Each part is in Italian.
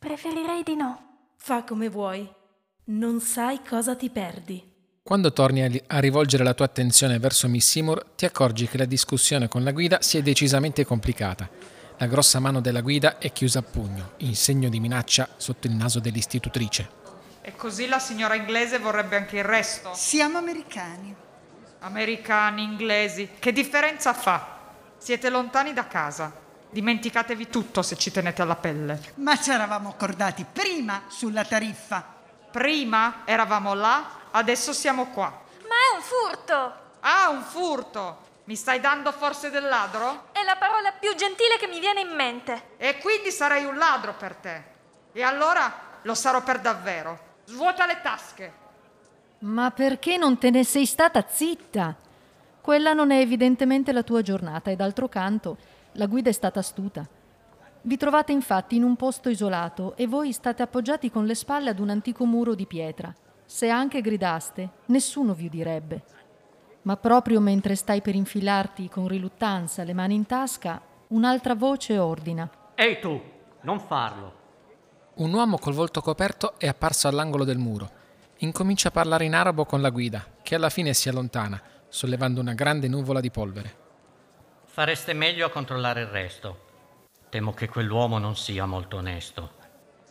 Preferirei di no. Fa come vuoi. Non sai cosa ti perdi. Quando torni a, li- a rivolgere la tua attenzione verso Miss Seymour, ti accorgi che la discussione con la guida si è decisamente complicata. La grossa mano della guida è chiusa a pugno, in segno di minaccia sotto il naso dell'istitutrice. E così la signora inglese vorrebbe anche il resto. Siamo americani. Americani, inglesi, che differenza fa? Siete lontani da casa. Dimenticatevi tutto se ci tenete alla pelle. Ma ci eravamo accordati prima sulla tariffa. Prima eravamo là, adesso siamo qua. Ma è un furto! Ah, un furto! Mi stai dando forse del ladro? È la parola più gentile che mi viene in mente. E quindi sarei un ladro per te. E allora lo sarò per davvero. Svuota le tasche. Ma perché non te ne sei stata zitta? Quella non è evidentemente la tua giornata e d'altro canto la guida è stata astuta. Vi trovate infatti in un posto isolato e voi state appoggiati con le spalle ad un antico muro di pietra. Se anche gridaste, nessuno vi udirebbe. Ma proprio mentre stai per infilarti con riluttanza le mani in tasca, un'altra voce ordina. Ehi tu, non farlo. Un uomo col volto coperto è apparso all'angolo del muro. Incomincia a parlare in arabo con la guida, che alla fine si allontana, sollevando una grande nuvola di polvere. Fareste meglio a controllare il resto. Temo che quell'uomo non sia molto onesto.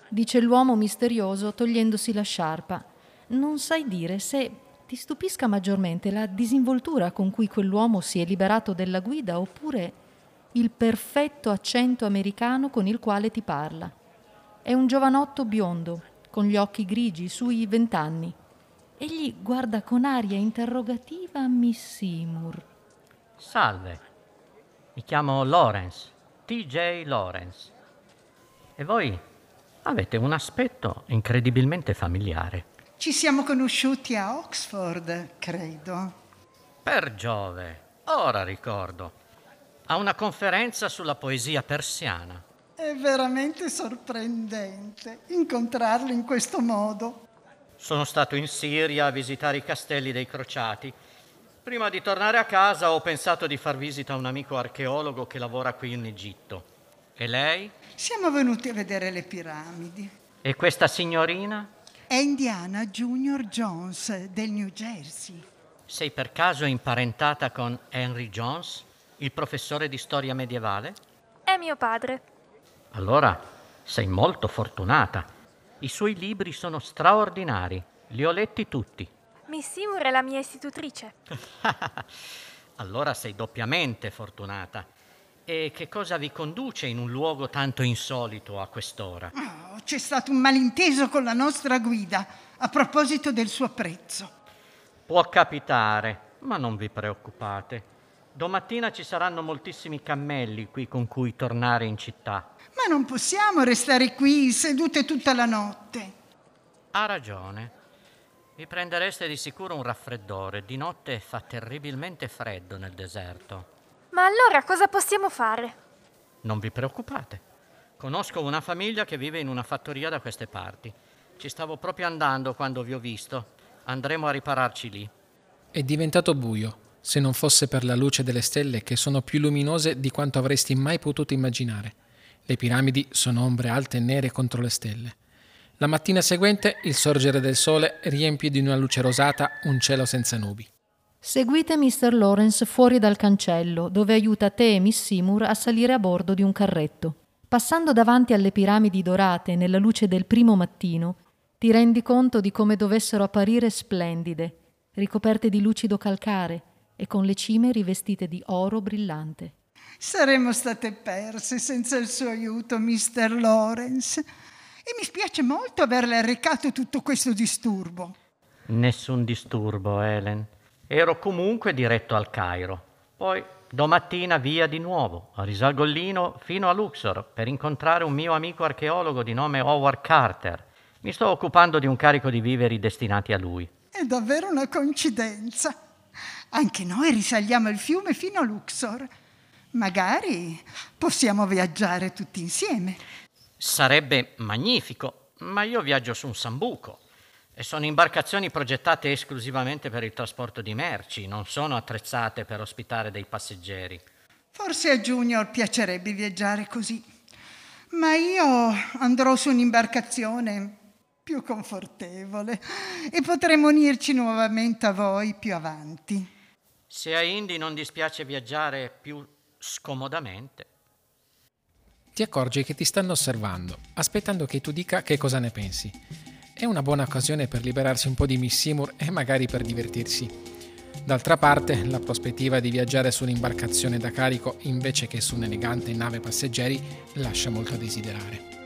Dice l'uomo misterioso togliendosi la sciarpa. Non sai dire se ti stupisca maggiormente la disinvoltura con cui quell'uomo si è liberato della guida oppure il perfetto accento americano con il quale ti parla. È un giovanotto biondo, con gli occhi grigi, sui vent'anni. Egli guarda con aria interrogativa Miss Seymour. Salve, mi chiamo Lawrence, TJ Lawrence. E voi avete un aspetto incredibilmente familiare. Ci siamo conosciuti a Oxford, credo. Per Giove, ora ricordo. A una conferenza sulla poesia persiana. È veramente sorprendente incontrarlo in questo modo. Sono stato in Siria a visitare i castelli dei crociati. Prima di tornare a casa ho pensato di far visita a un amico archeologo che lavora qui in Egitto. E lei? Siamo venuti a vedere le piramidi. E questa signorina? È Indiana Junior Jones del New Jersey. Sei per caso imparentata con Henry Jones, il professore di storia medievale? È mio padre. Allora sei molto fortunata. I suoi libri sono straordinari. Li ho letti tutti. Miss Seymour è la mia istitutrice. allora sei doppiamente fortunata. E che cosa vi conduce in un luogo tanto insolito a quest'ora? Oh, c'è stato un malinteso con la nostra guida a proposito del suo prezzo. Può capitare, ma non vi preoccupate. Domattina ci saranno moltissimi cammelli qui con cui tornare in città. Ma non possiamo restare qui sedute tutta la notte. Ha ragione. Vi prendereste di sicuro un raffreddore. Di notte fa terribilmente freddo nel deserto. Ma allora cosa possiamo fare? Non vi preoccupate. Conosco una famiglia che vive in una fattoria da queste parti. Ci stavo proprio andando quando vi ho visto. Andremo a ripararci lì. È diventato buio, se non fosse per la luce delle stelle che sono più luminose di quanto avresti mai potuto immaginare. Le piramidi sono ombre alte e nere contro le stelle. La mattina seguente il sorgere del sole riempie di una luce rosata un cielo senza nubi. Seguite Mr. Lawrence fuori dal cancello, dove aiuta te e Miss Seymour a salire a bordo di un carretto. Passando davanti alle piramidi dorate nella luce del primo mattino, ti rendi conto di come dovessero apparire splendide, ricoperte di lucido calcare e con le cime rivestite di oro brillante. Saremmo state perse senza il suo aiuto, Mr. Lawrence. E mi spiace molto averle arrecato tutto questo disturbo. Nessun disturbo, Helen. Ero comunque diretto al Cairo. Poi domattina via di nuovo, a Risalgollino fino a Luxor, per incontrare un mio amico archeologo di nome Howard Carter. Mi sto occupando di un carico di viveri destinati a lui. È davvero una coincidenza. Anche noi risaliamo il fiume fino a Luxor. Magari possiamo viaggiare tutti insieme. Sarebbe magnifico, ma io viaggio su un sambuco e sono imbarcazioni progettate esclusivamente per il trasporto di merci, non sono attrezzate per ospitare dei passeggeri. Forse a Junior piacerebbe viaggiare così. ma io andrò su un'imbarcazione più confortevole e potremo unirci nuovamente a voi più avanti. Se a Indy non dispiace viaggiare più scomodamente. Ti accorgi che ti stanno osservando, aspettando che tu dica che cosa ne pensi. È una buona occasione per liberarsi un po' di Miss Seymour e magari per divertirsi. D'altra parte, la prospettiva di viaggiare su un'imbarcazione da carico invece che su un'elegante nave passeggeri lascia molto a desiderare.